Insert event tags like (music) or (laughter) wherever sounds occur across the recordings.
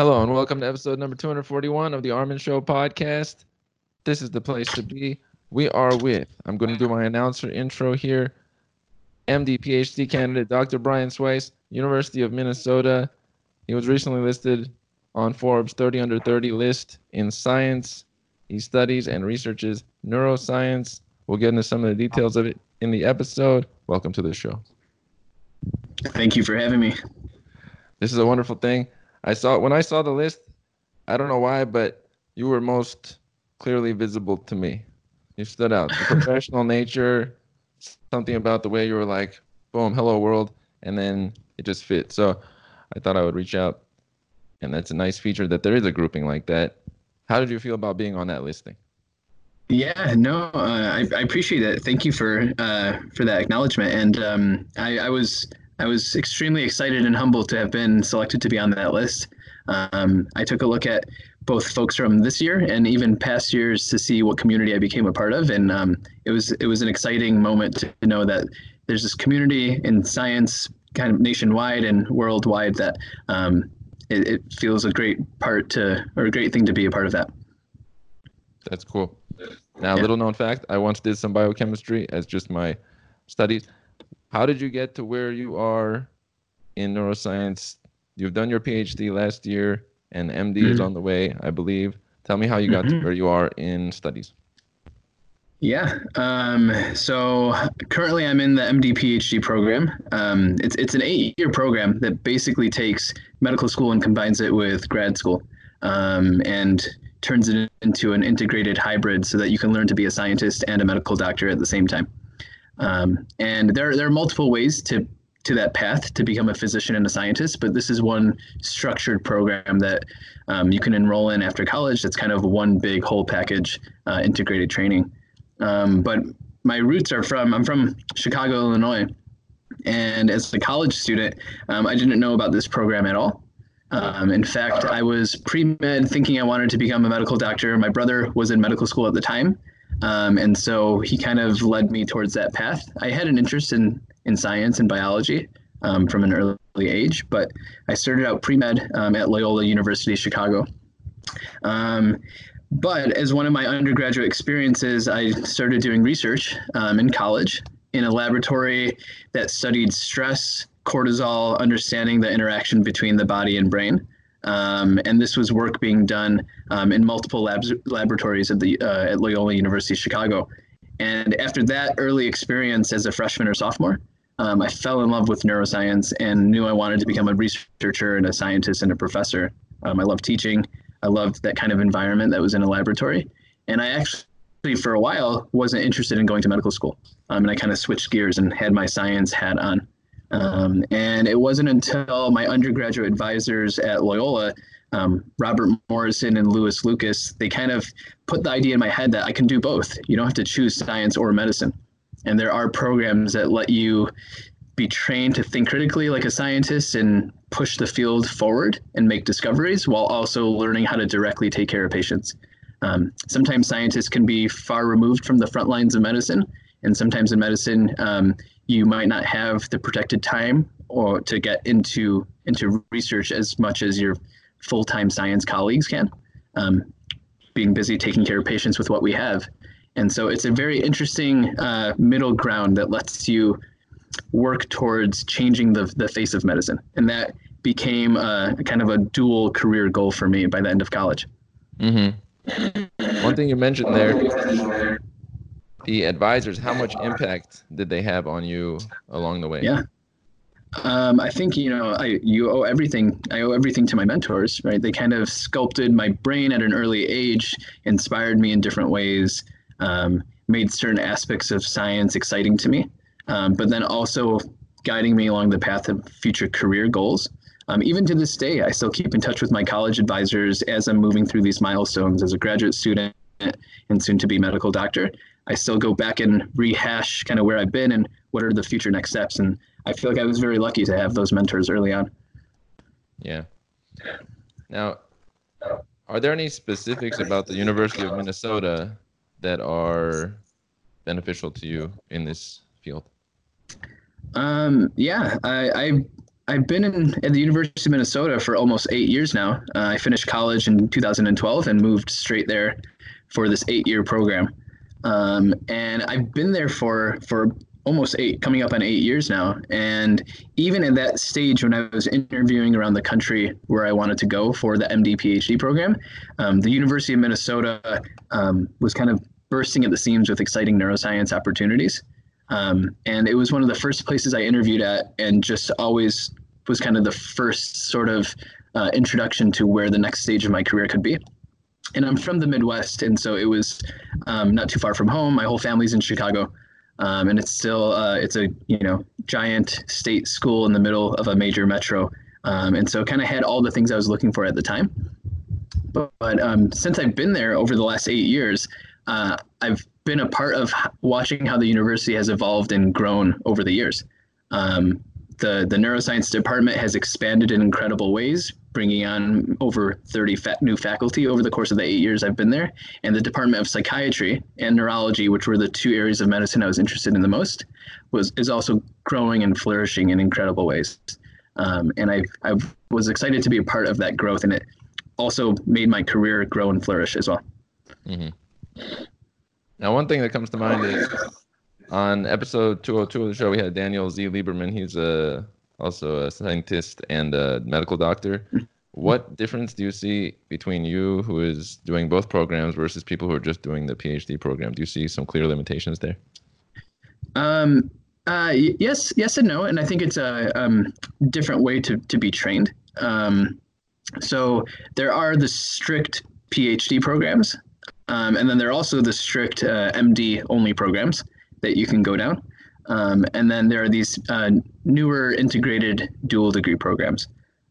Hello and welcome to episode number 241 of the Armen Show podcast. This is the place to be. We are with, I'm going to do my announcer intro here, MD PhD candidate Dr. Brian Sweis, University of Minnesota. He was recently listed on Forbes 30 under 30 list in science. He studies and researches neuroscience. We'll get into some of the details of it in the episode. Welcome to the show. Thank you for having me. This is a wonderful thing. I saw when I saw the list, I don't know why, but you were most clearly visible to me. You stood out. The professional (laughs) nature, something about the way you were like, boom, hello world, and then it just fit. So I thought I would reach out. And that's a nice feature that there is a grouping like that. How did you feel about being on that listing? Yeah, no, uh, I, I, appreciate it. Thank you for uh, for that acknowledgement. And um, I, I, was I was extremely excited and humbled to have been selected to be on that list. Um, I took a look at both folks from this year and even past years to see what community I became a part of, and um, it was it was an exciting moment to know that there's this community in science, kind of nationwide and worldwide, that um, it, it feels a great part to or a great thing to be a part of that. That's cool. Now, yeah. little known fact: I once did some biochemistry as just my studies. How did you get to where you are in neuroscience? You've done your PhD last year, and MD mm-hmm. is on the way, I believe. Tell me how you got mm-hmm. to where you are in studies. Yeah. Um, so currently, I'm in the MD PhD program. Um, it's it's an eight year program that basically takes medical school and combines it with grad school, um, and turns it into an integrated hybrid so that you can learn to be a scientist and a medical doctor at the same time. Um, and there there are multiple ways to to that path to become a physician and a scientist, but this is one structured program that um, you can enroll in after college. That's kind of one big whole package uh, integrated training. Um, but my roots are from I'm from Chicago, Illinois, and as a college student, um, I didn't know about this program at all. Um, in fact, I was pre med thinking I wanted to become a medical doctor. My brother was in medical school at the time, um, and so he kind of led me towards that path. I had an interest in in science and biology um, from an early age, but I started out pre med um, at Loyola University Chicago. Um, but as one of my undergraduate experiences, I started doing research um, in college in a laboratory that studied stress, cortisol, understanding the interaction between the body and brain. Um, and this was work being done um, in multiple labs, laboratories at the uh, at Loyola University Chicago. And after that early experience as a freshman or sophomore, um, I fell in love with neuroscience and knew I wanted to become a researcher and a scientist and a professor. Um, I love teaching. I loved that kind of environment that was in a laboratory. And I actually, for a while, wasn't interested in going to medical school. Um, and I kind of switched gears and had my science hat on. Um, and it wasn't until my undergraduate advisors at Loyola, um, Robert Morrison and Lewis Lucas, they kind of put the idea in my head that I can do both. You don't have to choose science or medicine. And there are programs that let you be trained to think critically like a scientist and push the field forward and make discoveries while also learning how to directly take care of patients. Um, sometimes scientists can be far removed from the front lines of medicine, and sometimes in medicine, um, you might not have the protected time or to get into into research as much as your full-time science colleagues can, um, being busy taking care of patients with what we have. And so it's a very interesting uh, middle ground that lets you work towards changing the, the face of medicine. And that became a, kind of a dual career goal for me by the end of college. Mm-hmm. One thing you mentioned there, the advisors, how much impact did they have on you along the way? Yeah. Um, I think you know I you owe everything. I owe everything to my mentors, right? They kind of sculpted my brain at an early age, inspired me in different ways, um, made certain aspects of science exciting to me um, but then also guiding me along the path of future career goals. Um, even to this day, I still keep in touch with my college advisors as I'm moving through these milestones as a graduate student and soon to be medical doctor. I still go back and rehash kind of where I've been and what are the future next steps. And I feel like I was very lucky to have those mentors early on. Yeah. Now, are there any specifics about the University of Minnesota that are beneficial to you in this field? Um, yeah, I, I I've been in, at the University of Minnesota for almost eight years now. Uh, I finished college in 2012 and moved straight there for this eight-year program. Um, and I've been there for for almost eight, coming up on eight years now. And even at that stage, when I was interviewing around the country where I wanted to go for the MD PhD program, um, the University of Minnesota um, was kind of bursting at the seams with exciting neuroscience opportunities. Um, and it was one of the first places I interviewed at, and just always was kind of the first sort of uh, introduction to where the next stage of my career could be. And I'm from the Midwest, and so it was um, not too far from home. My whole family's in Chicago, um, and it's still uh, it's a you know giant state school in the middle of a major metro, um, and so kind of had all the things I was looking for at the time. But, but um, since I've been there over the last eight years, uh, I've been a part of watching how the university has evolved and grown over the years. Um, the, the neuroscience department has expanded in incredible ways, bringing on over 30 fa- new faculty over the course of the eight years I've been there. And the Department of Psychiatry and Neurology, which were the two areas of medicine I was interested in the most, was is also growing and flourishing in incredible ways. Um, and I, I was excited to be a part of that growth, and it also made my career grow and flourish as well. Mm-hmm. Now, one thing that comes to mind is on episode 202 of the show, we had Daniel Z. Lieberman. He's a also a scientist and a medical doctor. What difference do you see between you, who is doing both programs, versus people who are just doing the PhD program? Do you see some clear limitations there? Um, uh, yes, yes, and no. And I think it's a um, different way to, to be trained. Um, so there are the strict PhD programs, um, and then there are also the strict uh, MD only programs that you can go down. Um, and then there are these uh, newer integrated dual degree programs.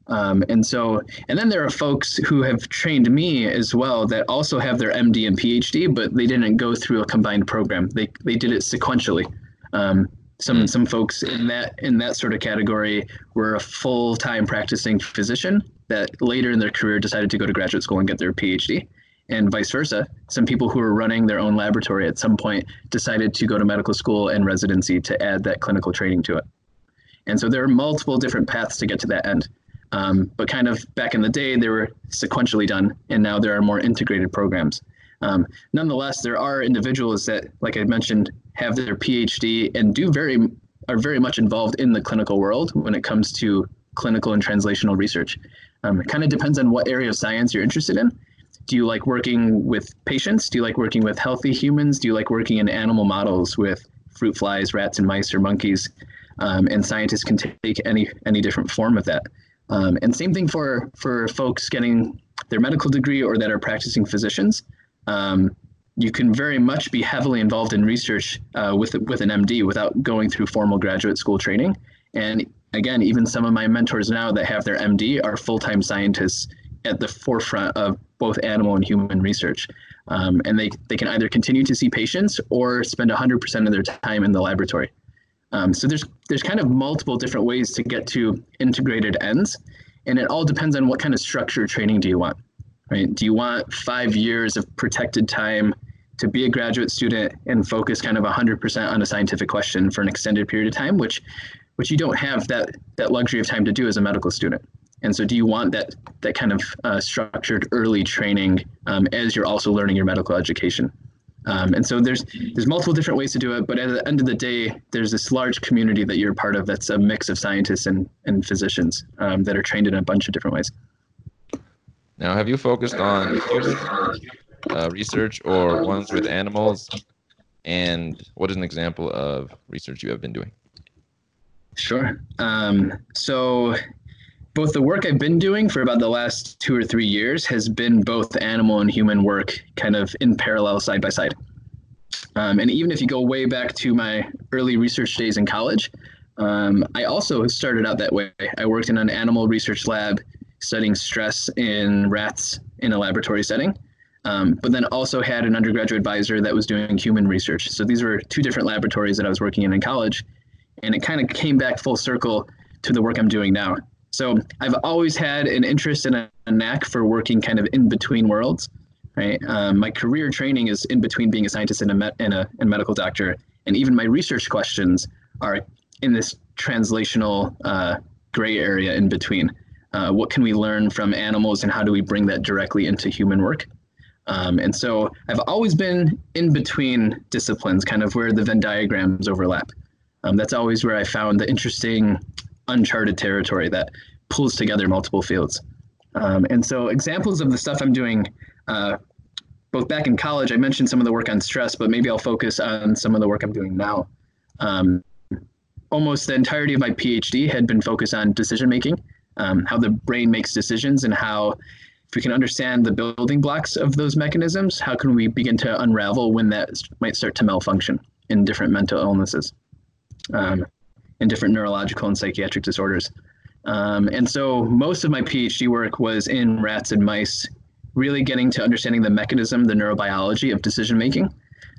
Um, and so, and then there are folks who have trained me as well that also have their MD and PhD, but they didn't go through a combined program. They, they did it sequentially. Um, some some folks in that in that sort of category were a full time practicing physician that later in their career decided to go to graduate school and get their PhD and vice versa. Some people who are running their own laboratory at some point decided to go to medical school and residency to add that clinical training to it. And so there are multiple different paths to get to that end. Um, but kind of back in the day, they were sequentially done, and now there are more integrated programs. Um, nonetheless, there are individuals that, like I mentioned, have their PhD and do very are very much involved in the clinical world when it comes to clinical and translational research. Um, it kind of depends on what area of science you're interested in do you like working with patients? Do you like working with healthy humans? Do you like working in animal models with fruit flies, rats, and mice or monkeys? Um, and scientists can take any any different form of that. Um, and same thing for for folks getting their medical degree or that are practicing physicians. Um, you can very much be heavily involved in research uh, with with an MD without going through formal graduate school training. And again, even some of my mentors now that have their MD are full time scientists at the forefront of both animal and human research. Um, and they, they can either continue to see patients or spend 100% of their time in the laboratory. Um, so there's there's kind of multiple different ways to get to integrated ends, and it all depends on what kind of structure training do you want, right? Do you want five years of protected time to be a graduate student and focus kind of 100% on a scientific question for an extended period of time, which which you don't have that that luxury of time to do as a medical student. And so, do you want that that kind of uh, structured early training um, as you're also learning your medical education? Um, and so there's there's multiple different ways to do it, but at the end of the day, there's this large community that you're part of that's a mix of scientists and, and physicians um, that are trained in a bunch of different ways. Now, have you focused on uh, research or ones with animals? And what is an example of research you have been doing? Sure. Um, so both the work I've been doing for about the last two or three years has been both animal and human work kind of in parallel side by side. Um, and even if you go way back to my early research days in college, um, I also started out that way. I worked in an animal research lab studying stress in rats in a laboratory setting, um, but then also had an undergraduate advisor that was doing human research. So these were two different laboratories that I was working in in college. And it kind of came back full circle to the work I'm doing now. So I've always had an interest and a, knack for working kind of in between worlds. Right. Um, my career training is in between being a scientist and a, and a and medical doctor, and even my research questions are in this translational uh, gray area in between. Uh, what can we learn from animals and how do we bring that directly into human work? Um, and so I've always been in between disciplines, kind of where the Venn diagrams overlap. Um, that's always where I found the interesting, uncharted territory that pulls together multiple fields. Um, and so examples of the stuff I'm doing, uh, both back in college, I mentioned some of the work on stress, but maybe I'll focus on some of the work I'm doing now. Um, almost the entirety of my PhD had been focused on decision making, um, how the brain makes decisions, and how if we can understand the building blocks of those mechanisms, how can we begin to unravel when that might start to malfunction in different mental illnesses, um, in different neurological and psychiatric disorders. Um, and so most of my PhD work was in rats and mice, really getting to understanding the mechanism, the neurobiology of decision making.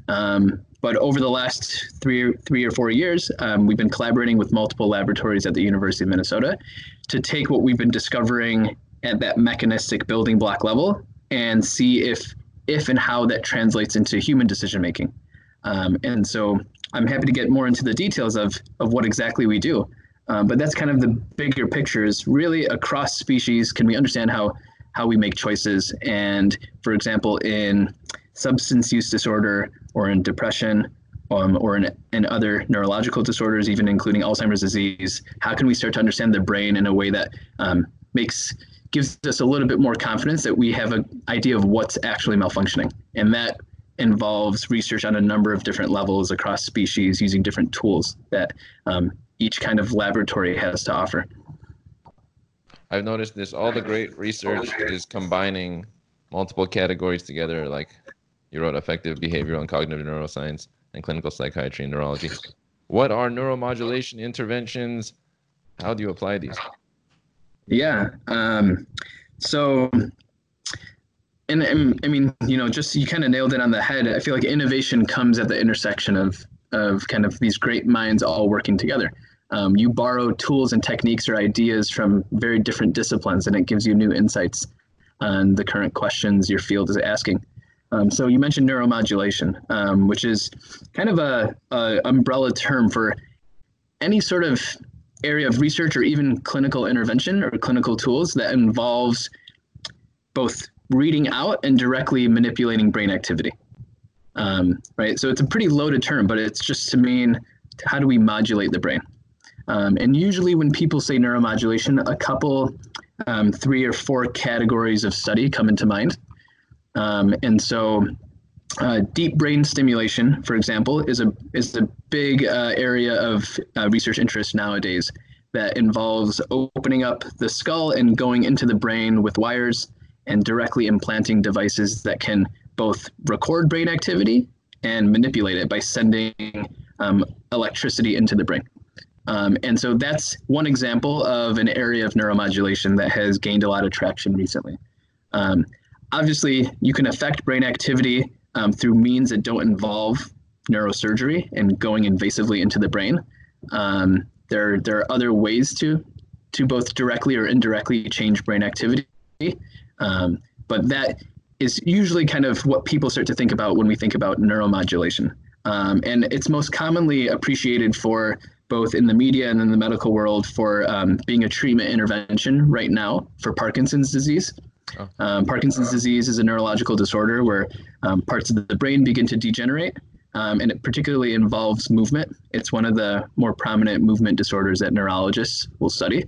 Um, but over the last three, three or four years, um, we've been collaborating with multiple laboratories at the University of Minnesota to take what we've been discovering at that mechanistic building block level and see if if and how that translates into human decision making. Um, and so I'm happy to get more into the details of of what exactly we do. Um, but that's kind of the bigger picture is really across species can we understand how how we make choices and for example in substance use disorder or in depression um, or in, in other neurological disorders even including alzheimer's disease how can we start to understand the brain in a way that um, makes gives us a little bit more confidence that we have an idea of what's actually malfunctioning. And that involves research on a number of different levels across species using different tools that um, each kind of laboratory has to offer. I've noticed this all the great research is combining multiple categories together, like you wrote affective behavioral and cognitive neuroscience and clinical psychiatry and neurology. What are neuromodulation interventions? How do you apply these? Yeah. Um, so, and, and, I mean, you know, just you kind of nailed it on the head. I feel like innovation comes at the intersection of of kind of these great minds all working together. Um, you borrow tools and techniques or ideas from very different disciplines, and it gives you new insights on the current questions your field is asking. Um, so you mentioned neuromodulation, um, which is kind of a, a umbrella term for any sort of area of research or even clinical intervention or clinical tools that involves both reading out and directly manipulating brain activity. Um, right, so it's a pretty loaded term, but it's just to mean how do we modulate the brain? Um, and usually, when people say neuromodulation, a couple, um, three or four categories of study come into mind. Um, and so, uh, deep brain stimulation, for example, is a is a big uh, area of uh, research interest nowadays that involves opening up the skull and going into the brain with wires and directly implanting devices that can both record brain activity and manipulate it by sending um, electricity into the brain. Um, and so that's one example of an area of neuromodulation that has gained a lot of traction recently. Um, obviously, you can affect brain activity um, through means that don't involve neurosurgery and going invasively into the brain. Um, there, there are other ways to, to both directly or indirectly change brain activity, um, but that is usually kind of what people start to think about when we think about neuromodulation. Um, and it's most commonly appreciated for both in the media and in the medical world for um, being a treatment intervention right now for Parkinson's disease. Oh. Um, Parkinson's disease is a neurological disorder where um, parts of the brain begin to degenerate, um, and it particularly involves movement. It's one of the more prominent movement disorders that neurologists will study.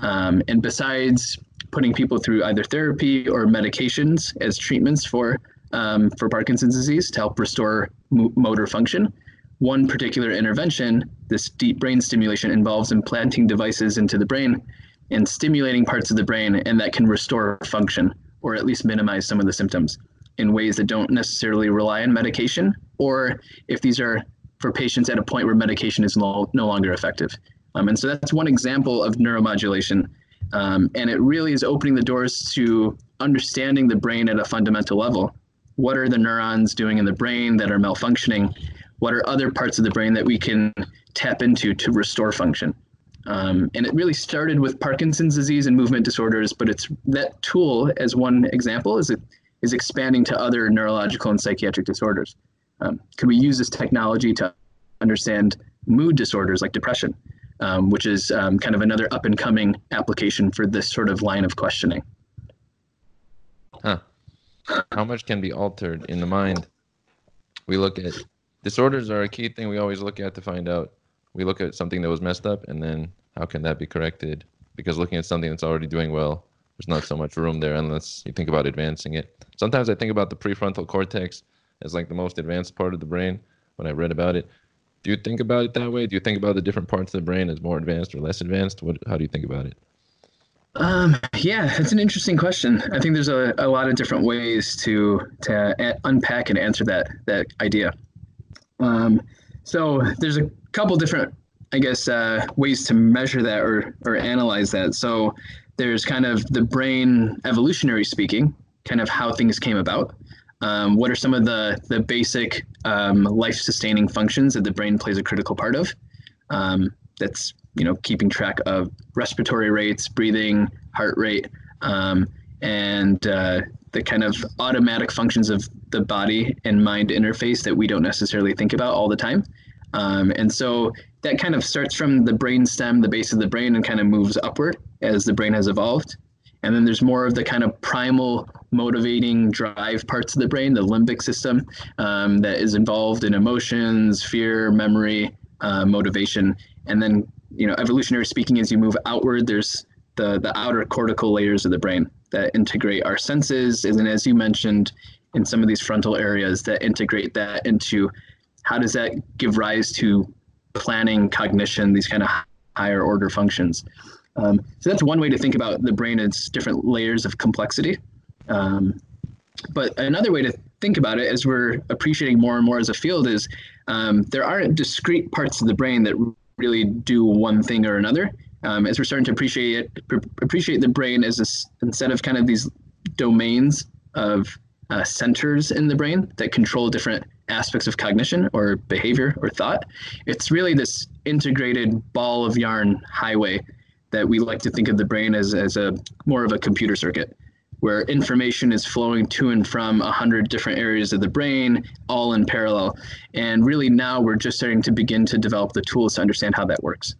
Um, and besides putting people through either therapy or medications as treatments for um, for Parkinson's disease to help restore mo- motor function, one particular intervention, this deep brain stimulation, involves implanting devices into the brain and stimulating parts of the brain, and that can restore function or at least minimize some of the symptoms in ways that don't necessarily rely on medication, or if these are for patients at a point where medication is no, no longer effective. Um, and so that's one example of neuromodulation. Um, and it really is opening the doors to understanding the brain at a fundamental level. What are the neurons doing in the brain that are malfunctioning? What are other parts of the brain that we can tap into to restore function? Um, and it really started with Parkinson's disease and movement disorders, but it's that tool, as one example, is it is expanding to other neurological and psychiatric disorders. Um, we use this technology to understand mood disorders like depression? Um, which is um, kind of another up and coming application for this sort of line of questioning. Huh. How much can be altered in the mind? We look at disorders are a key thing we always look at to find out. We look at something that was messed up and then how can that be corrected? Because looking at something that's already doing well, there's not so much room there unless you think about advancing it. Sometimes I think about the prefrontal cortex as like the most advanced part of the brain when I read about it. Do you think about it that way? Do you think about the different parts of the brain as more advanced or less advanced? What how do you think about it? Um, yeah, that's an interesting question. I think there's a, a lot of different ways to to a- unpack and answer that that idea. Um, so there's a couple different, I guess, uh, ways to measure that or or analyze that. So there's kind of the brain evolutionary speaking, kind of how things came about. Um, what are some of the the basic um, life sustaining functions that the brain plays a critical part of? Um, that's you know keeping track of respiratory rates, breathing, heart rate, um, and uh, the kind of automatic functions of the body and mind interface that we don't necessarily think about all the time. Um, and so that kind of starts from the brain stem, the base of the brain, and kind of moves upward as the brain has evolved. And then there's more of the kind of primal motivating drive parts of the brain, the limbic system, um, that is involved in emotions, fear, memory, uh, motivation. And then, you know, evolutionary speaking, as you move outward, there's the, the outer cortical layers of the brain that integrate our senses. And then, as you mentioned, in some of these frontal areas that integrate that into how does that give rise to planning, cognition, these kind of higher order functions. Um, so that's one way to think about the brain as different layers of complexity. Um, but another way to think about it, as we're appreciating more and more as a field, is um, there aren't discrete parts of the brain that really do one thing or another. Um, as we're starting to appreciate it, appreciate the brain as a, instead of kind of these domains of uh, centers in the brain that control different aspects of cognition or behavior or thought. It's really this integrated ball of yarn highway that we like to think of the brain as, as a more of a computer circuit where information is flowing to and from a hundred different areas of the brain all in parallel. And really now we're just starting to begin to develop the tools to understand how that works.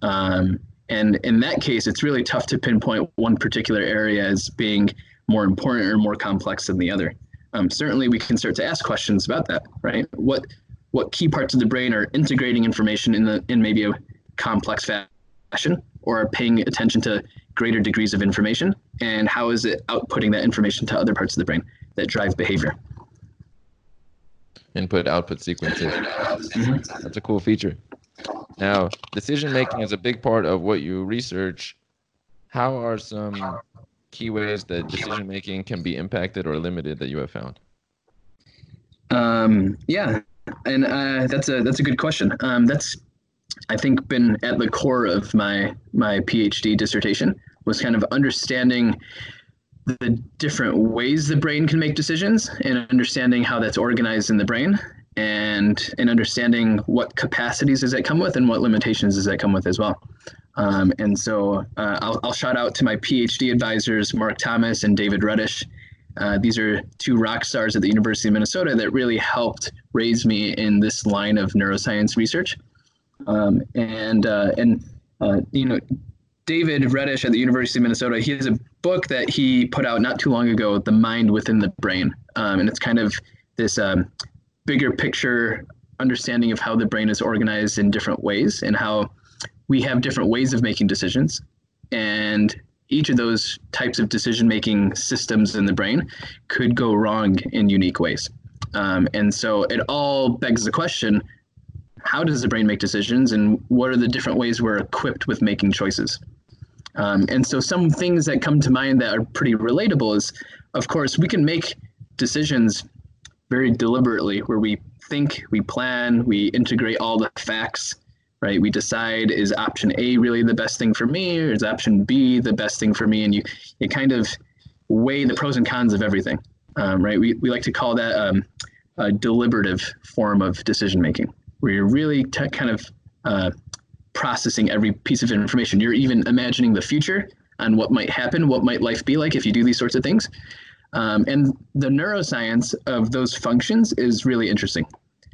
Um, and in that case it's really tough to pinpoint one particular area as being more important or more complex than the other. Um, certainly we can start to ask questions about that right? What what key parts of the brain are integrating information in the in maybe a complex fashion or paying attention to greater degrees of information? And how is it outputting that information to other parts of the brain that drive behavior? Input output sequences. Mm-hmm. that's a cool feature. Now decision making is a big part of what you research. How are some key ways that decision making can be impacted or limited that you have found? Um, yeah and uh, that's a that's a good question. Um, that's I think been at the core of my my PhD dissertation was kind of understanding the different ways the brain can make decisions and understanding how that's organized in the brain and and understanding what capacities does that come with and what limitations does that come with as well. Um, and so uh, I'll, I'll shout out to my PhD advisors, Mark Thomas and David Redish. Uh, these are two rock stars at the University of Minnesota that really helped raise me in this line of neuroscience research. Um, and uh, and uh, you know, David Redish at the University of Minnesota, he has a book that he put out not too long ago, "The Mind Within the Brain," um, and it's kind of this um, bigger picture understanding of how the brain is organized in different ways and how we have different ways of making decisions, and each of those types of decision making systems in the brain could go wrong in unique ways. Um, and so it all begs the question how does the brain make decisions and what are the different ways we're equipped with making choices? Um, and so some things that come to mind that are pretty relatable is of course we can make decisions very deliberately where we think we plan we integrate all the facts right? We decide is option a really the best thing for me or is option b the best thing for me? And you, you kind of weigh the pros and cons of everything um, right? We, we like to call that um, a deliberative form of decision making where you're really kind of uh, processing every piece of information. You're even imagining the future and what might happen, what might life be like if you do these sorts of things. Um, and the neuroscience of those functions is really interesting.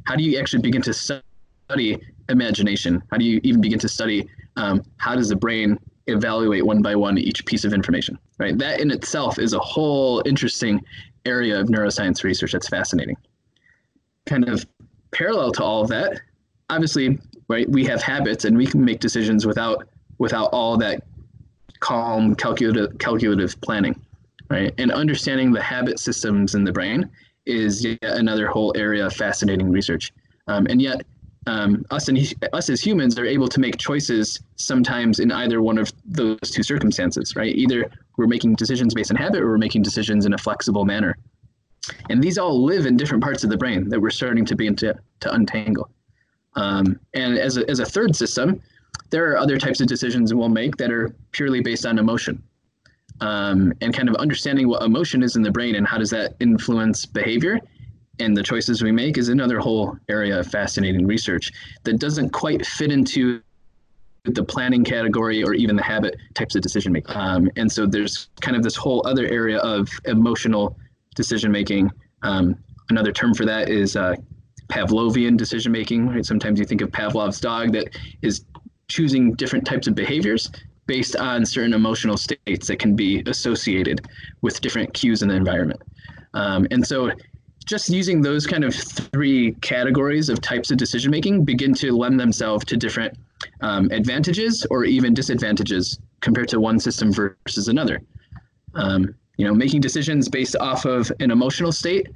How do you actually begin to study imagination? How do you even begin to study um, how does the brain evaluate one by one each piece of information, right? That in itself is a whole interesting area of neuroscience research that's fascinating. Kind of parallel to all of that, obviously, right, we have habits and we can make decisions without without all that calm calculative calculative planning, right? And understanding the habit systems in the brain is yet another whole area of fascinating research. Um, and yet, um, us and us as humans are able to make choices sometimes in either one of those two circumstances, right? Either we're making decisions based on habit, or we're making decisions in a flexible manner. And these all live in different parts of the brain that we're starting to begin to, to untangle. Um, and as a, as a third system, there are other types of decisions we'll make that are purely based on emotion. Um, and kind of understanding what emotion is in the brain and how does that influence behavior and the choices we make is another whole area of fascinating research that doesn't quite fit into the planning category or even the habit types of decision making. Um, and so there's kind of this whole other area of emotional decision making. Um, another term for that is uh, Pavlovian decision making. Right? Sometimes you think of Pavlov's dog that is choosing different types of behaviors based on certain emotional states that can be associated with different cues in the environment. Um, and so just using those kind of three categories of types of decision making begin to lend themselves to different um, advantages or even disadvantages compared to one system versus another. Um, you know, making decisions based off of an emotional state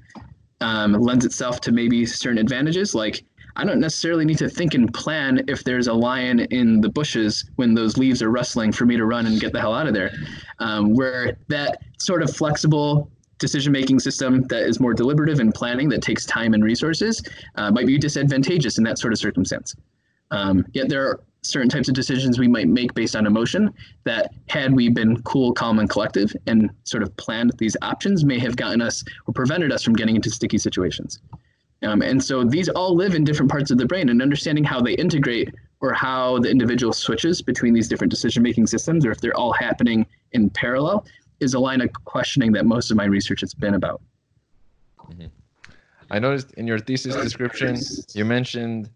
um, lends itself to maybe certain advantages, like I don't necessarily need to think and plan if there's a lion in the bushes when those leaves are rustling for me to run and get the hell out of there. Um, where that sort of flexible decision making system that is more deliberative and planning that takes time and resources uh, might be disadvantageous in that sort of circumstance. Um, yet there are certain types of decisions we might make based on emotion that had we been cool, calm, and collective and sort of planned these options may have gotten us or prevented us from getting into sticky situations. Um, and so these all live in different parts of the brain and understanding how they integrate or how the individual switches between these different decision making systems or if they're all happening in parallel is a line of questioning that most of my research has been about. Mm-hmm. I noticed in your thesis description, you mentioned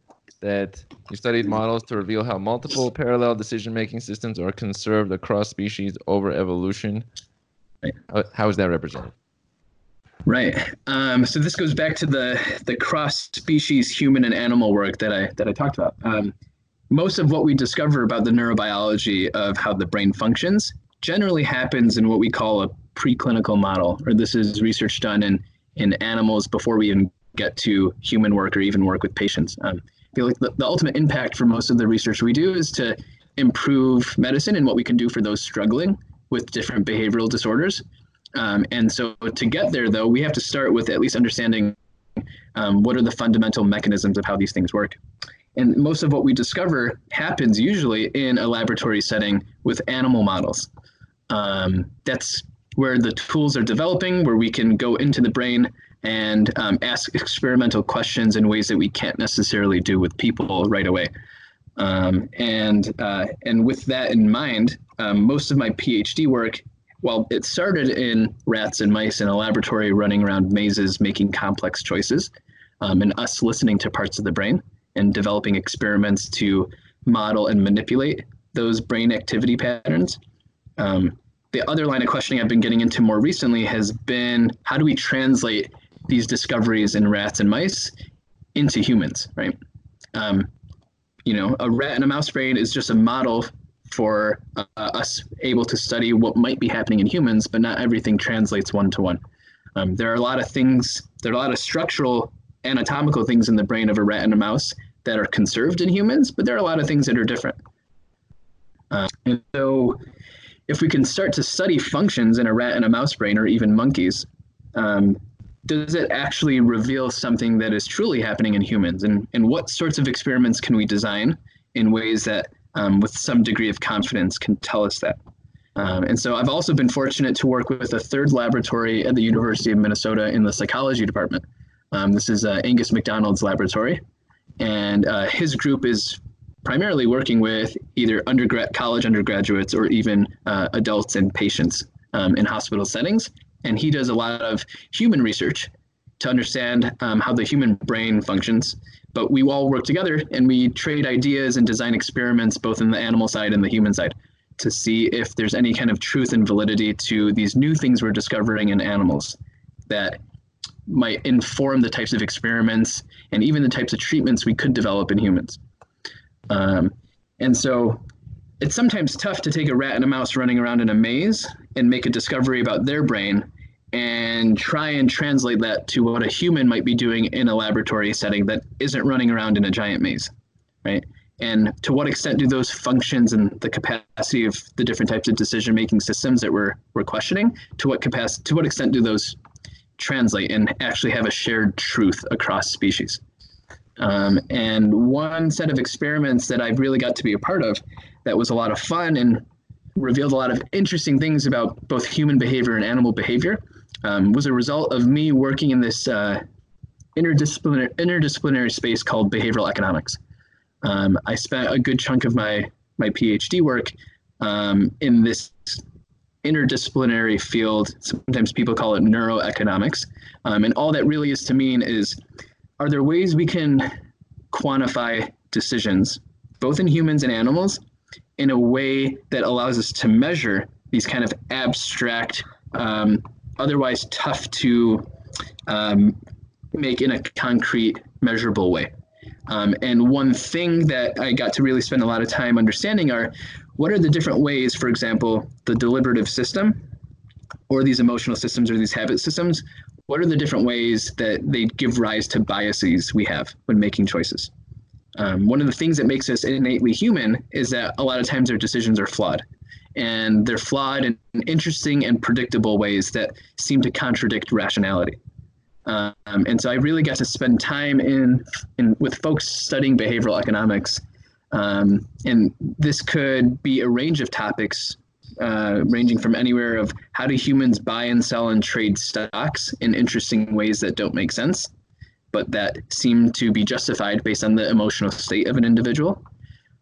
that you studied models to reveal how multiple parallel decision making systems are conserved across species over evolution. Right. How, is that represented? Right. Um, so this goes back to the the cross species human and animal work that I that I talked about. Um, most of what we discover about the neurobiology of how the brain functions generally happens in what we call a preclinical model, or this is research done in, in animals before we even get to human work or even work with patients. Um, feel like the, the ultimate impact for most of the research we do is to improve medicine and what we can do for those struggling with different behavioral disorders. Um, and so to get there, though, we have to start with at least understanding um, what are the fundamental mechanisms of how these things work. And most of what we discover happens usually in a laboratory setting with animal models. Um, that's where the tools are developing, where we can go into the brain and um, ask experimental questions in ways that we can't necessarily do with people right away. Um, and uh, and with that in mind, um, most of my PhD work, well, it started in rats and mice in a laboratory running around mazes, making complex choices, um, and us listening to parts of the brain and developing experiments to model and manipulate those brain activity patterns. Um, the other line of questioning I've been getting into more recently has been how do we translate these discoveries in rats and mice into humans, right? Um, you know, a rat and a mouse brain is just a model for uh, us able to study what might be happening in humans, but not everything translates one to one. Um, there are a lot of things, there are a lot of structural anatomical things in the brain of a rat and a mouse that are conserved in humans, but there are a lot of things that are different. Uh, and so if we can start to study functions in a rat and a mouse brain or even monkeys, um, does it actually reveal something that is truly happening in humans? And, and what sorts of experiments can we design in ways that, um, with some degree of confidence, can tell us that? Um, and so I've also been fortunate to work with a third laboratory at the University of Minnesota in the psychology department. Um, this is uh, Angus MacDonald's laboratory. And uh, his group is primarily working with either undergrad, college undergraduates or even uh, adults and patients um, in hospital settings. And he does a lot of human research to understand um, how the human brain functions. But we all work together and we trade ideas and design experiments both in the animal side and the human side to see if there's any kind of truth and validity to these new things we're discovering in animals that might inform the types of experiments and even the types of treatments we could develop in humans. Um, and so it's sometimes tough to take a rat and a mouse running around in a maze and make a discovery about their brain and try and translate that to what a human might be doing in a laboratory setting that isn't running around in a giant maze, right? And to what extent do those functions and the capacity of the different types of decision-making systems that we're, we're questioning, to what capacity, to what extent do those translate and actually have a shared truth across species? Um, and one set of experiments that I really got to be a part of that was a lot of fun and revealed a lot of interesting things about both human behavior and animal behavior um, was a result of me working in this uh, interdisciplinary, interdisciplinary space called behavioral economics. Um, I spent a good chunk of my, my PhD work um, in this interdisciplinary field. Sometimes people call it neuroeconomics. Um, and all that really is to mean is are there ways we can quantify decisions, both in humans and animals, in a way that allows us to measure these kind of abstract, um, otherwise tough to um, make in a concrete, measurable way? Um, and one thing that I got to really spend a lot of time understanding are what are the different ways, for example, the deliberative system or these emotional systems or these habit systems, what are the different ways that they give rise to biases we have when making choices? Um, one of the things that makes us innately human is that a lot of times our decisions are flawed. And they're flawed in interesting and predictable ways that seem to contradict rationality. Um, and so I really got to spend time in, in with folks studying behavioral economics. Um, and this could be a range of topics, uh, ranging from anywhere of how do humans buy and sell and trade stocks in interesting ways that don't make sense, but that seem to be justified based on the emotional state of an individual,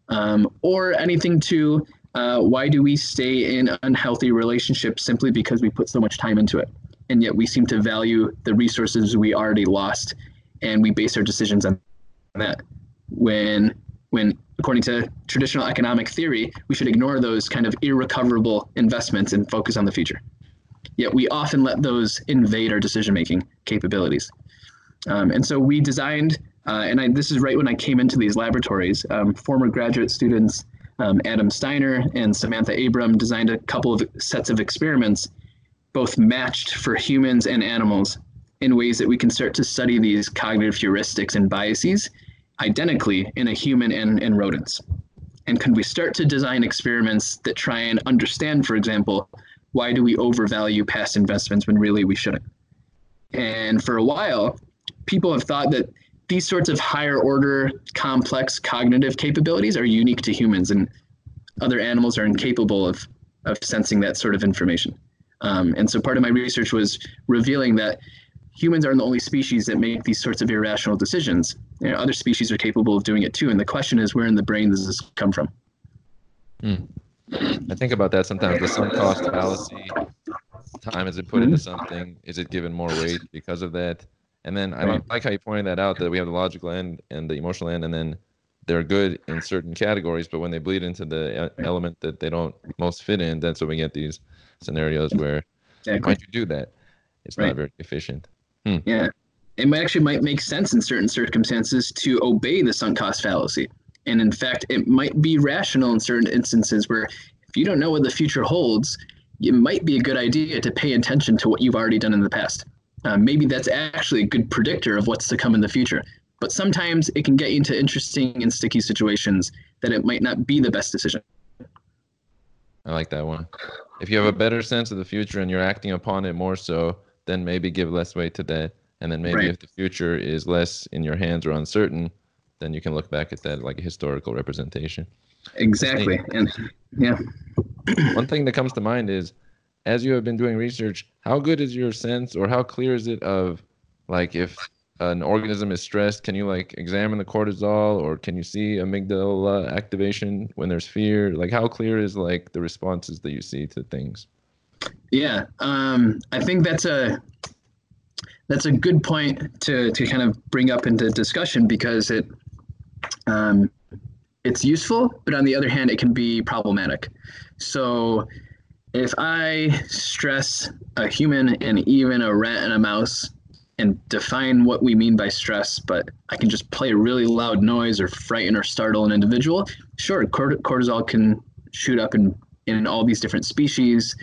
um, or anything to uh, why do we stay in unhealthy relationships simply because we put so much time into it? and yet we seem to value the resources we already lost and we base our decisions on that. When when according to traditional economic theory we should ignore those kind of irrecoverable investments and focus on the future. Yet we often let those invade our decision making capabilities um, and so we designed uh, and I, this is right when i came into these laboratories um, former graduate students um, adam steiner and samantha abram designed a couple of sets of experiments both matched for humans and animals in ways that we can start to study these cognitive heuristics and biases identically in a human and, and rodents. And can we start to design experiments that try and understand, for example, why do we overvalue past investments when really we shouldn't? And for a while, people have thought that these sorts of higher order complex cognitive capabilities are unique to humans and other animals are incapable of, of sensing that sort of information. Um, and so part of my research was revealing that humans aren't the only species that make these sorts of irrational decisions. You know, other species are capable of doing it too. And the question is, where in the brain does this come from? Hmm. I think about that sometimes. The sunk cost fallacy. Time is it put into something? Is it given more weight because of that? And then I right. like how you pointed that out that we have the logical end and the emotional end, and then they're good in certain categories, but when they bleed into the element that they don't most fit in, that's when we get these scenarios where exactly. why'd you do that? It's right. not very efficient. Hmm. Yeah. It might actually might make sense in certain circumstances to obey the sunk cost fallacy. And in fact, it might be rational in certain instances where if you don't know what the future holds, it might be a good idea to pay attention to what you've already done in the past. Uh, maybe that's actually a good predictor of what's to come in the future. But sometimes it can get you into interesting and sticky situations that it might not be the best decision. I like that one. If you have a better sense of the future and you're acting upon it more so, then maybe give less weight to that. And then maybe right. if the future is less in your hands or uncertain, then you can look back at that like a historical representation. Exactly. And yeah. one thing that comes to mind is as you have been doing research, how good is your sense or how clear is it of like if an organism is stressed, can you like examine the cortisol or can you see amygdala activation when there's fear? Like how clear is like the responses that you see to things? Yeah, um, I think that's a that's a good point to, to kind of bring up into discussion because it um, it's useful, but on the other hand, it can be problematic. So if I stress a human and even a rat and a mouse and define what we mean by stress, but I can just play a really loud noise or frighten or startle an individual, sure, cortisol can shoot up in, in all these different species.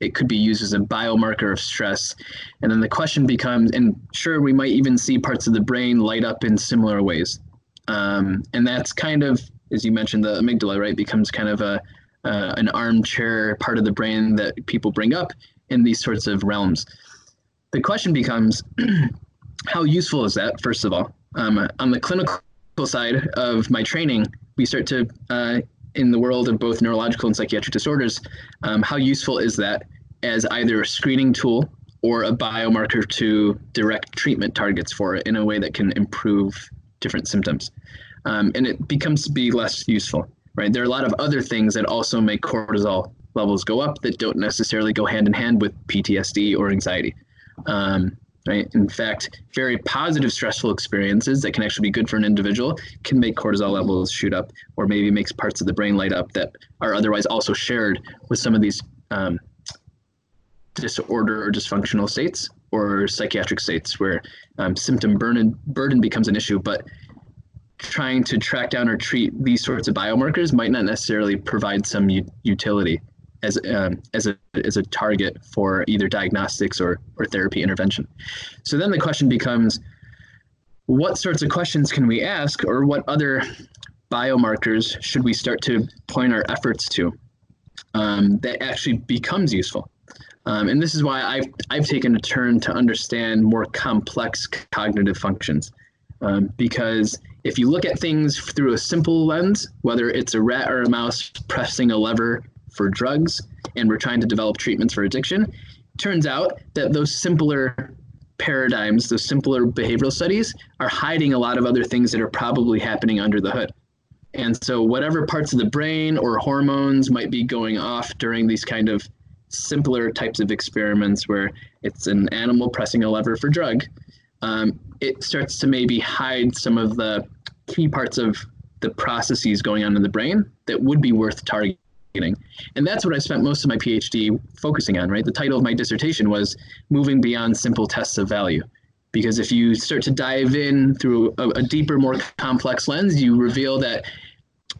It could be used as a biomarker of stress. And then the question becomes, and sure, we might even see parts of the brain light up in similar ways. Um, and that's kind of, as you mentioned, the amygdala, right, becomes kind of a, uh, an armchair part of the brain that people bring up in these sorts of realms. The question becomes, (clears throat) how useful is that, first of all? Um, on the clinical side of my training, we start to, uh, in the world of both neurological and psychiatric disorders, um, how useful is that as either a screening tool or a biomarker to direct treatment targets for it in a way that can improve different symptoms? Um, and it becomes to be less useful right? There are a lot of other things that also make cortisol levels go up that don't necessarily go hand in hand with PTSD or anxiety. Um, right? In fact, very positive stressful experiences that can actually be good for an individual can make cortisol levels shoot up, or maybe makes parts of the brain light up that are otherwise also shared with some of these um, disorder or dysfunctional states or psychiatric states where um, symptom burden burden becomes an issue, but trying to track down or treat these sorts of biomarkers might not necessarily provide some u- utility as, um, as, a, as a target for either diagnostics or, or therapy intervention. So then the question becomes what sorts of questions can we ask, or what other biomarkers should we start to point our efforts to um, that actually becomes useful? Um, and this is why I've, I've taken a turn to understand more complex cognitive functions. Um, because if you look at things through a simple lens, whether it's a rat or a mouse pressing a lever for drugs, and we're trying to develop treatments for addiction, turns out that those simpler paradigms, those simpler behavioral studies, are hiding a lot of other things that are probably happening under the hood. And so, whatever parts of the brain or hormones might be going off during these kind of simpler types of experiments where it's an animal pressing a lever for drug, um, it starts to maybe hide some of the key parts of the processes going on in the brain that would be worth targeting. And that's what I spent most of my PhD focusing on, right? The title of my dissertation was Moving Beyond Simple Tests of Value. Because if you start to dive in through a, a deeper, more complex lens, you reveal that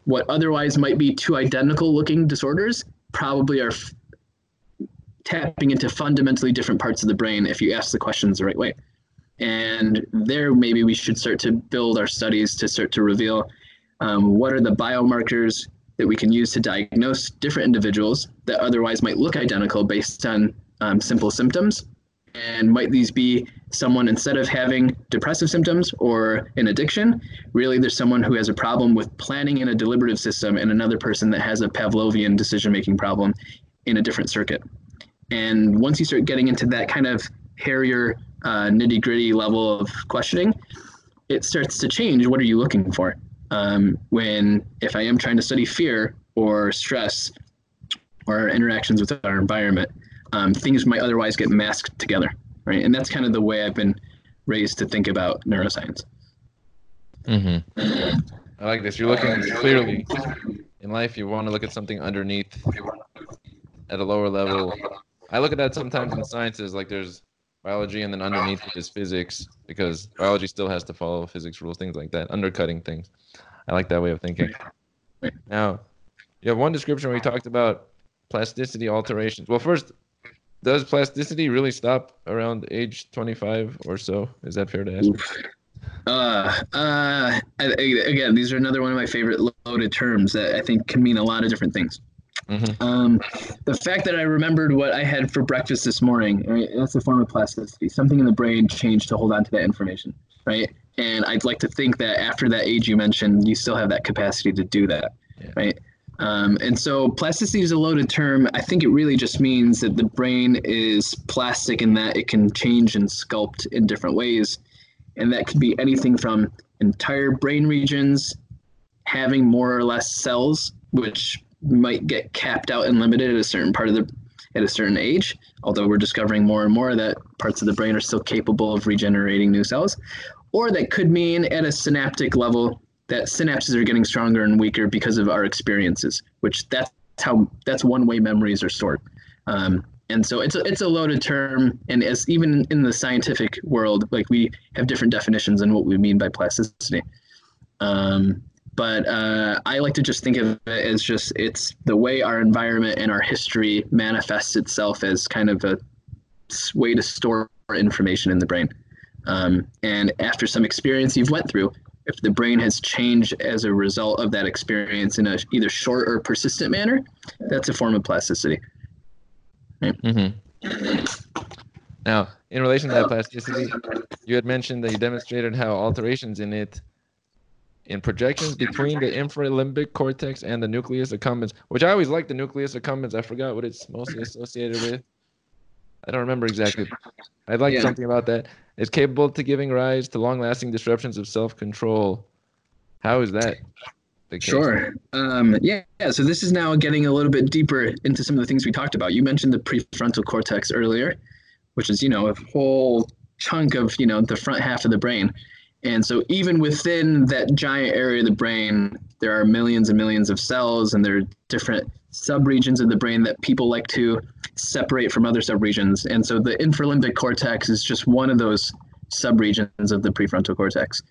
what otherwise might be two identical looking disorders probably are f- tapping into fundamentally different parts of the brain if you ask the questions the right way. And there, maybe we should start to build our studies to start to reveal um, what are the biomarkers that we can use to diagnose different individuals that otherwise might look identical based on um, simple symptoms. And might these be someone instead of having depressive symptoms or an addiction, really there's someone who has a problem with planning in a deliberative system and another person that has a Pavlovian decision making problem in a different circuit. And once you start getting into that kind of hairier uh, nitty gritty level of questioning, it starts to change. What are you looking for? Um, when, if I am trying to study fear or stress or interactions with our environment, um, things might otherwise get masked together, right? And that's kind of the way I've been raised to think about neuroscience. Mm-hmm. I like this. You're looking clearly in life. You want to look at something underneath at a lower level. I look at that sometimes in sciences. Like there's biology, and then underneath it is physics because biology still has to follow physics rules, things like that, undercutting things. I like that way of thinking. Now, you have one description where you talked about plasticity alterations. Well, first, does plasticity really stop around age 25 or so? Is that fair to ask? Uh, uh, again, these are another one of my favorite loaded terms that I think can mean a lot of different things. Mm-hmm. Um, the fact that I remembered what I had for breakfast this morning, right, that's a form of plasticity. Something in the brain changed to hold on to that information, right? And I'd like to think that after that age you mentioned, you still have that capacity to do that, yeah. right? Um, and so plasticity is a loaded term. I think it really just means that the brain is plastic in that it can change and sculpt in different ways. And that could be anything from entire brain regions having more or less cells, which might get capped out and limited at a certain part of the at a certain age, although we're discovering more and more that parts of the brain are still capable of regenerating new cells. Or that could mean at a synaptic level that synapses are getting stronger and weaker because of our experiences, which that's how that's one way memories are stored. Um, and so it's a, it's a loaded term and as even in the scientific world like we have different definitions on what we mean by plasticity um, but uh, i like to just think of it as just it's the way our environment and our history manifests itself as kind of a way to store information in the brain. Um, and after some experience you've went through if the brain has changed as a result of that experience in a either short or persistent manner that's a form of plasticity. Mm-hmm. Now, in relation to that plasticity, you had mentioned that you demonstrated how alterations in it, in projections between the infralimbic cortex and the nucleus accumbens, which I always like the nucleus accumbens. I forgot what it's mostly associated with. I don't remember exactly. I'd like yeah. something about that. It's capable to giving rise to long-lasting disruptions of self-control. How is that? Sure. Um, yeah, yeah. So this is now getting a little bit deeper into some of the things we talked about. You mentioned the prefrontal cortex earlier, which is you know a whole chunk of you know the front half of the brain. And so even within that giant area of the brain, there are millions and millions of cells, and there are different subregions of the brain that people like to separate from other subregions. And so the infralimbic cortex is just one of those subregions of the prefrontal cortex.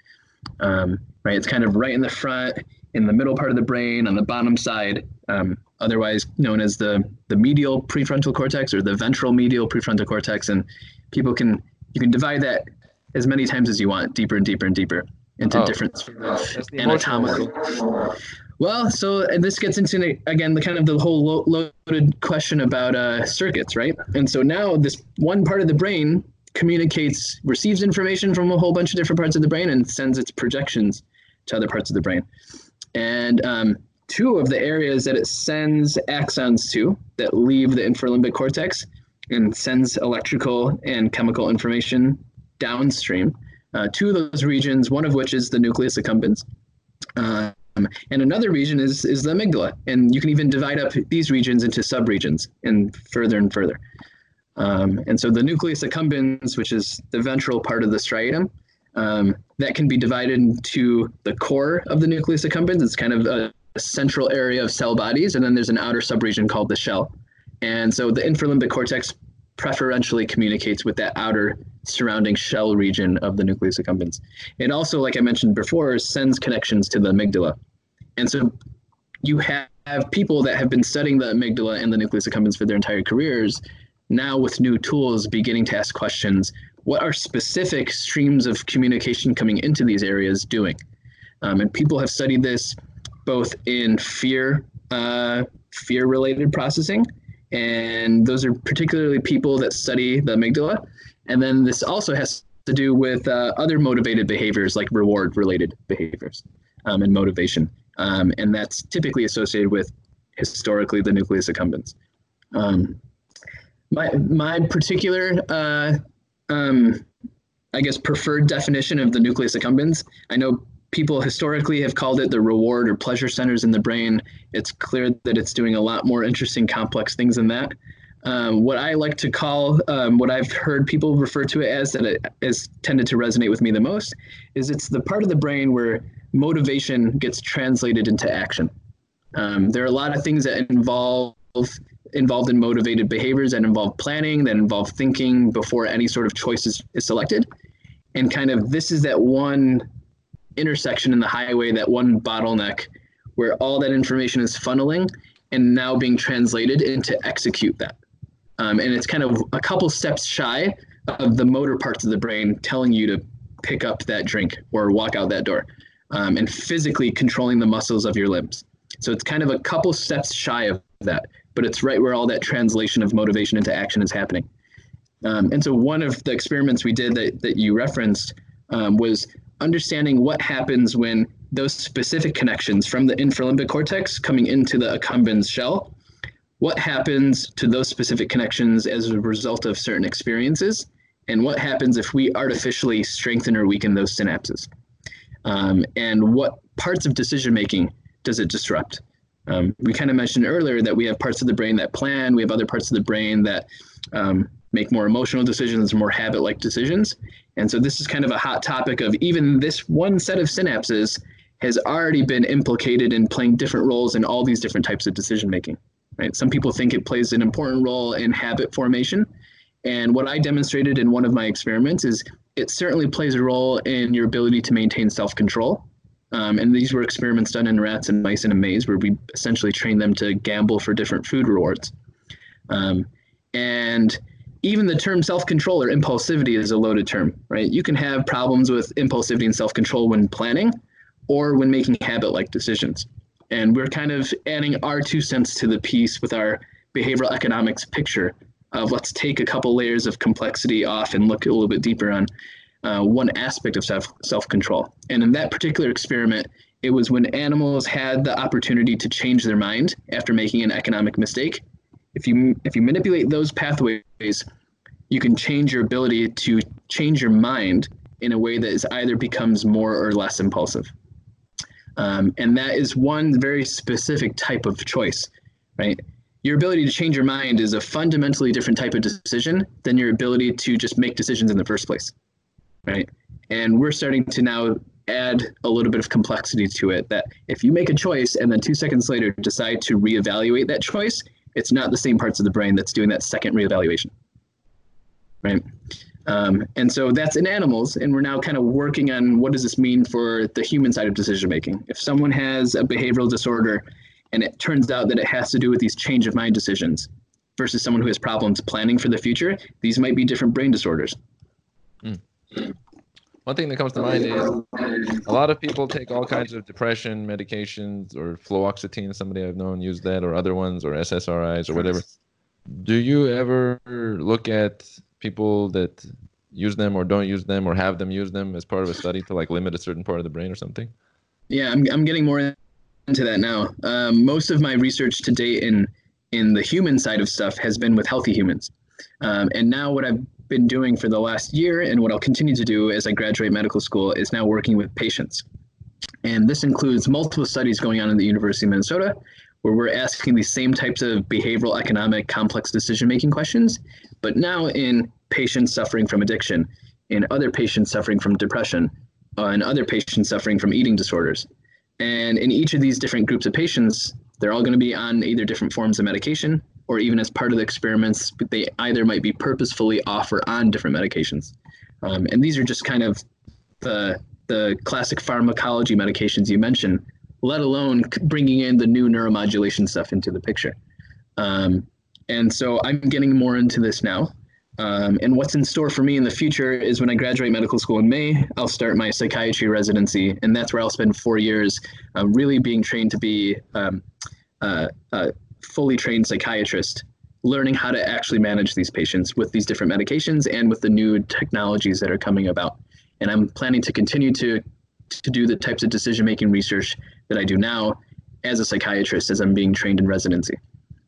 Um, right, it's kind of right in the front in the middle part of the brain on the bottom side, um, otherwise known as the, the medial prefrontal cortex or the ventral medial prefrontal cortex. And people can, you can divide that as many times as you want, deeper and deeper and deeper into oh, different sort of anatomical. Well, so and this gets into again the kind of the whole loaded question about uh, circuits, right? And so now this one part of the brain communicates, receives information from a whole bunch of different parts of the brain, and sends its projections to other parts of the brain. And um, two of the areas that it sends axons to that leave the infralimbic cortex and sends electrical and chemical information downstream. Uh, two of those regions, one of which is the nucleus accumbens. Um, and another region is, is the amygdala. And you can even divide up these regions into subregions and further and further. Um, and so the nucleus accumbens, which is the ventral part of the striatum, um, that can be divided into the core of the nucleus accumbens. It's kind of a, a central area of cell bodies, and then there's an outer subregion called the shell. And so the infralimbic cortex preferentially communicates with that outer surrounding shell region of the nucleus accumbens. It also, like I mentioned before, sends connections to the amygdala. And so you have people that have been studying the amygdala and the nucleus accumbens for their entire careers now with new tools beginning to ask questions what are specific streams of communication coming into these areas doing? Um, and people have studied this both in fear, uh, fear-related processing, and those are particularly people that study the amygdala. And then this also has to do with uh, other motivated behaviors like reward-related behaviors um, and motivation, um, and that's typically associated with historically the nucleus accumbens. Um, my my particular uh, um, I guess, preferred definition of the nucleus accumbens. I know people historically have called it the reward or pleasure centers in the brain. It's clear that it's doing a lot more interesting, complex things than that. Um, what I like to call, um, what I've heard people refer to it as, that it has tended to resonate with me the most, is it's the part of the brain where motivation gets translated into action. Um, there are a lot of things that involve involved in motivated behaviors that involve planning, that involve thinking before any sort of choice is, is selected. And kind of this is that one intersection in the highway, that one bottleneck where all that information is funneling and now being translated into execute that. Um, and it's kind of a couple steps shy of the motor parts of the brain telling you to pick up that drink or walk out that door um, and physically controlling the muscles of your limbs. So it's kind of a couple steps shy of that but it's right where all that translation of motivation into action is happening. Um, and so one of the experiments we did that, that you referenced um, was understanding what happens when those specific connections from the infralimbic cortex coming into the accumbens shell, what happens to those specific connections as a result of certain experiences, and what happens if we artificially strengthen or weaken those synapses. Um, and what parts of decision making does it disrupt? Um, we kind of mentioned earlier that we have parts of the brain that plan, we have other parts of the brain that um, make more emotional decisions, more habit like decisions. And so this is kind of a hot topic of even this one set of synapses has already been implicated in playing different roles in all these different types of decision making. Right? Some people think it plays an important role in habit formation. And what I demonstrated in one of my experiments is it certainly plays a role in your ability to maintain self control. Um, and these were experiments done in rats and mice in a maze where we essentially trained them to gamble for different food rewards. Um, and even the term self-control or impulsivity is a loaded term, right? You can have problems with impulsivity and self-control when planning or when making habit-like decisions. And we're kind of adding our two cents to the piece with our behavioral economics picture of let's take a couple layers of complexity off and look a little bit deeper on uh, one aspect of self self-control. And in that particular experiment, it was when animals had the opportunity to change their mind after making an economic mistake if you if you manipulate those pathways, you can change your ability to change your mind in a way that is either becomes more or less impulsive. Um, and that is one very specific type of choice, right? Your ability to change your mind is a fundamentally different type of decision than your ability to just make decisions in the first place, right? And we're starting to now add a little bit of complexity to it that if you make a choice and then two seconds later decide to reevaluate that choice, it's not the same parts of the brain that's doing that second reevaluation, right? Um, and so that's in animals, and we're now kind of working on what does this mean for the human side of decision making. If someone has a behavioral disorder, and it turns out that it has to do with these change of mind decisions, versus someone who has problems planning for the future, these might be different brain disorders. Mm. One thing that comes to mind is a lot of people take all kinds of depression medications or fluoxetine, somebody I've known use that, or other ones, or SSRIs or whatever. Do you ever look at people that use them or don't use them or have them use them as part of a study to like limit a certain part of the brain or something? Yeah, I'm, I'm getting more into that now. Um, most of my research to date in in the human side of stuff has been with healthy humans. Um, and now what I've been doing for the last year and what I'll continue to do as I graduate medical school is now working with patients. And this includes multiple studies going on in the University of Minnesota where we're asking these same types of behavioral economic complex decision making questions, but now in patients suffering from addiction, in other patients suffering from depression, uh, and other patients suffering from eating disorders. And in each of these different groups of patients, they're all going to be on either different forms of medication or even as part of the experiments, they either might be purposefully off or on different medications. Um, and these are just kind of the, the classic pharmacology medications you mentioned, let alone bringing in the new neuromodulation stuff into the picture. Um, and so I'm getting more into this now. Um, and what's in store for me in the future is when I graduate medical school in May, I'll start my psychiatry residency, and that's where I'll spend four years uh, really being trained to be um, uh, uh, fully trained psychiatrist learning how to actually manage these patients with these different medications and with the new technologies that are coming about. And I'm planning to continue to to do the types of decision making research that I do now as a psychiatrist as I'm being trained in residency.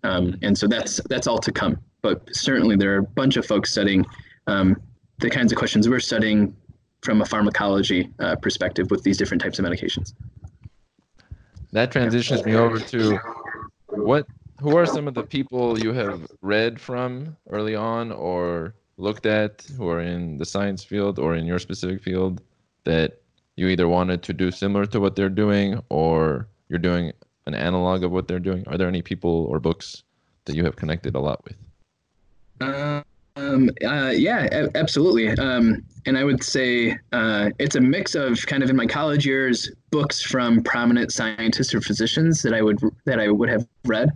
Um, and so that's that's all to come. But certainly there are a bunch of folks studying um, the kinds of questions we're studying from a pharmacology uh, perspective with these different types of medications. That transitions me over to what who are some of the people you have read from early on or looked at who are in the science field or in your specific field that you either wanted to do similar to what they're doing or you're doing an analog of what they're doing? Are there any people or books that you have connected a lot with? Um, uh, yeah, absolutely. Um, and I would say uh, it's a mix of kind of in my college years books from prominent scientists or physicians that I would that I would have read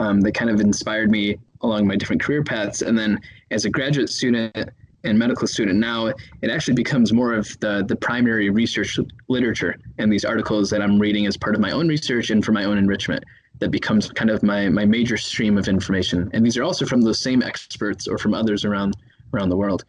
um, that kind of inspired me along my different career paths. And then as a graduate student and medical student now, it actually becomes more of the, the primary research literature and these articles that I'm reading as part of my own research and for my own enrichment that becomes kind of my, my major stream of information. And these are also from those same experts or from others around around the world.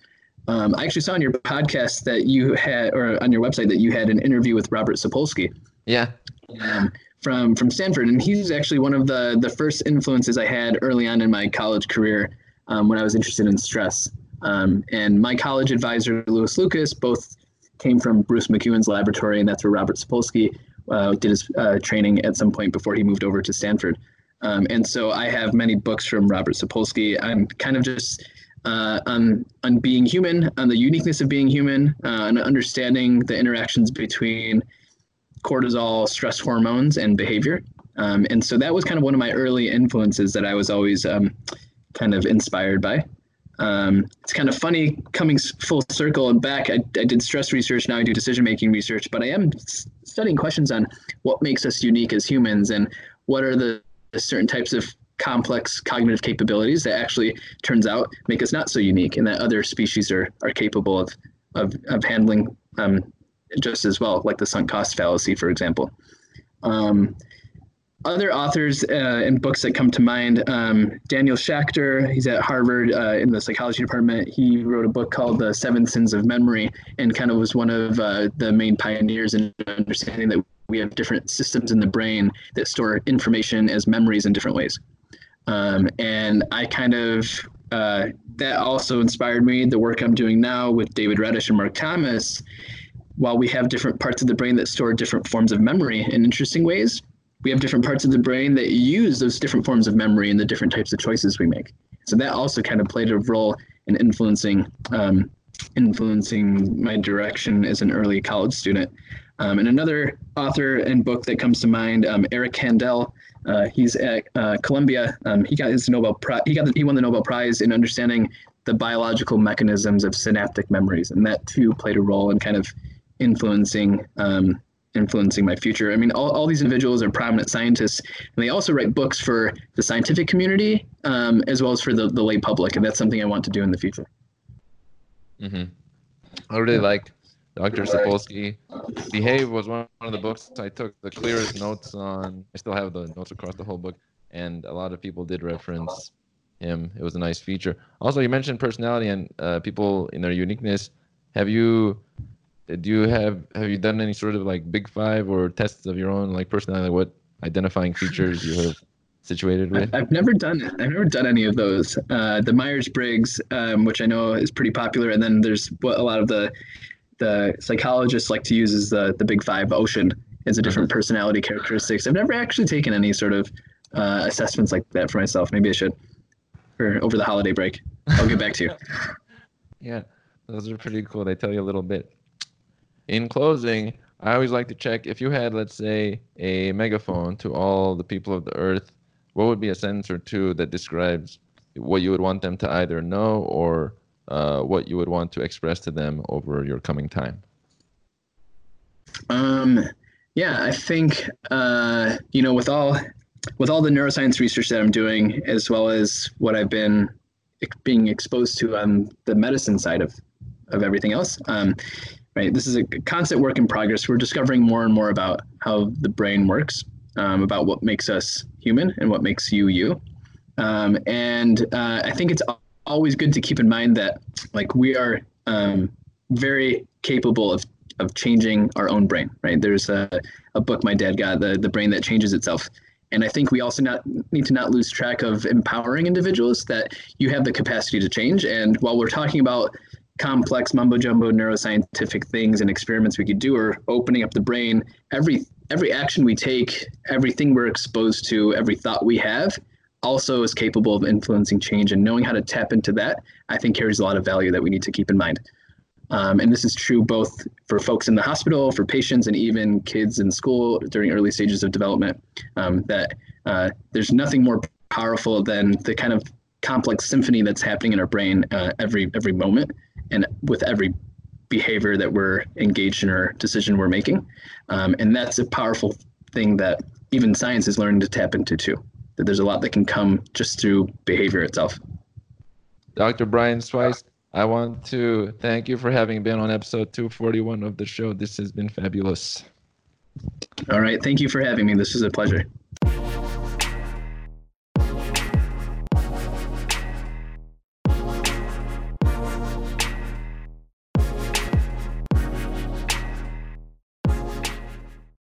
Um, I actually saw on your podcast that you had, or on your website, that you had an interview with Robert Sapolsky. Yeah. Um, from from Stanford, and he's actually one of the the first influences I had early on in my college career um, when I was interested in stress. Um, and my college advisor, Lewis Lucas, both came from Bruce McEwen's laboratory, and that's where Robert Sapolsky uh, did his uh, training at some point before he moved over to Stanford. Um, and so I have many books from Robert Sapolsky. I'm kind of just uh, on on being human, on the uniqueness of being human, uh, and understanding the interactions between cortisol, stress hormones, and behavior. Um, and so that was kind of one of my early influences that I was always um, kind of inspired by. Um, it's kind of funny coming full circle and back. I, I did stress research, now I do decision making research, but I am studying questions on what makes us unique as humans and what are the certain types of complex cognitive capabilities that actually turns out make us not so unique and that other species are, are capable of, of, of handling um, just as well, like the sunk cost fallacy, for example. Um, other authors uh, and books that come to mind um, Daniel Schacter, he's at Harvard uh, in the psychology department. He wrote a book called The Seven Sins of Memory and kind of was one of uh, the main pioneers in understanding that we have different systems in the brain that store information as memories in different ways. Um, and I kind of, uh, that also inspired me. The work I'm doing now with David Redish and Mark Thomas, while we have different parts of the brain that store different forms of memory in interesting ways, we have different parts of the brain that use those different forms of memory in the different types of choices we make. So that also kind of played a role in influencing um, influencing my direction as an early college student. Um, and another author and book that comes to mind, um, Eric Kandel. Uh, he's at uh, Columbia. Um, he got his Nobel Prize. He got the, he won the Nobel Prize in understanding the biological mechanisms of synaptic memories, and that too played a role in kind of influencing um, influencing my future. I mean, all, all these individuals are prominent scientists, and they also write books for the scientific community um, as well as for the, the lay public, and that's something I want to do in the future. Mm-hmm. I really like Dr. Sapolsky. Behave was one of the books I took the clearest notes on. I still have the notes across the whole book, and a lot of people did reference him. It was a nice feature. Also, you mentioned personality and uh, people in their uniqueness. Have you do you have have you done any sort of like big five or tests of your own like personality? What identifying features you have situated with? I've never done I've never done any of those. Uh, the Myers Briggs, um, which I know is pretty popular, and then there's what a lot of the the psychologists like to use is the the Big Five Ocean as a different mm-hmm. personality characteristics. I've never actually taken any sort of uh, assessments like that for myself. Maybe I should for over the holiday break. I'll get back to you. (laughs) yeah, those are pretty cool. They tell you a little bit. In closing, I always like to check if you had, let's say, a megaphone to all the people of the earth, what would be a sentence or two that describes what you would want them to either know or uh, what you would want to express to them over your coming time? Um, yeah, I think uh, you know with all with all the neuroscience research that I'm doing, as well as what I've been being exposed to on the medicine side of of everything else. Um, right, this is a constant work in progress. We're discovering more and more about how the brain works, um, about what makes us human and what makes you you. Um, and uh, I think it's always good to keep in mind that like we are um, very capable of of changing our own brain right there's a, a book my dad got the, the brain that changes itself and i think we also not need to not lose track of empowering individuals that you have the capacity to change and while we're talking about complex mumbo jumbo neuroscientific things and experiments we could do or opening up the brain. Every every action we take everything we're exposed to every thought we have also is capable of influencing change. And knowing how to tap into that i think carries a lot of value that we need to keep in mind. Um, and this is true both for folks in the hospital for patients and even kids in school during early stages of development um, that uh, there's nothing more powerful than the kind of complex symphony that's happening in our brain uh, every every moment and with every behavior that we're engaged in or decision we're making um, and that's a powerful thing that even science is learning to tap into too that there's a lot that can come just through behavior itself. Dr. Brian Sweis, I want to thank you for having been on episode 241 of the show. This has been fabulous. All right. Thank you for having me. This is a pleasure.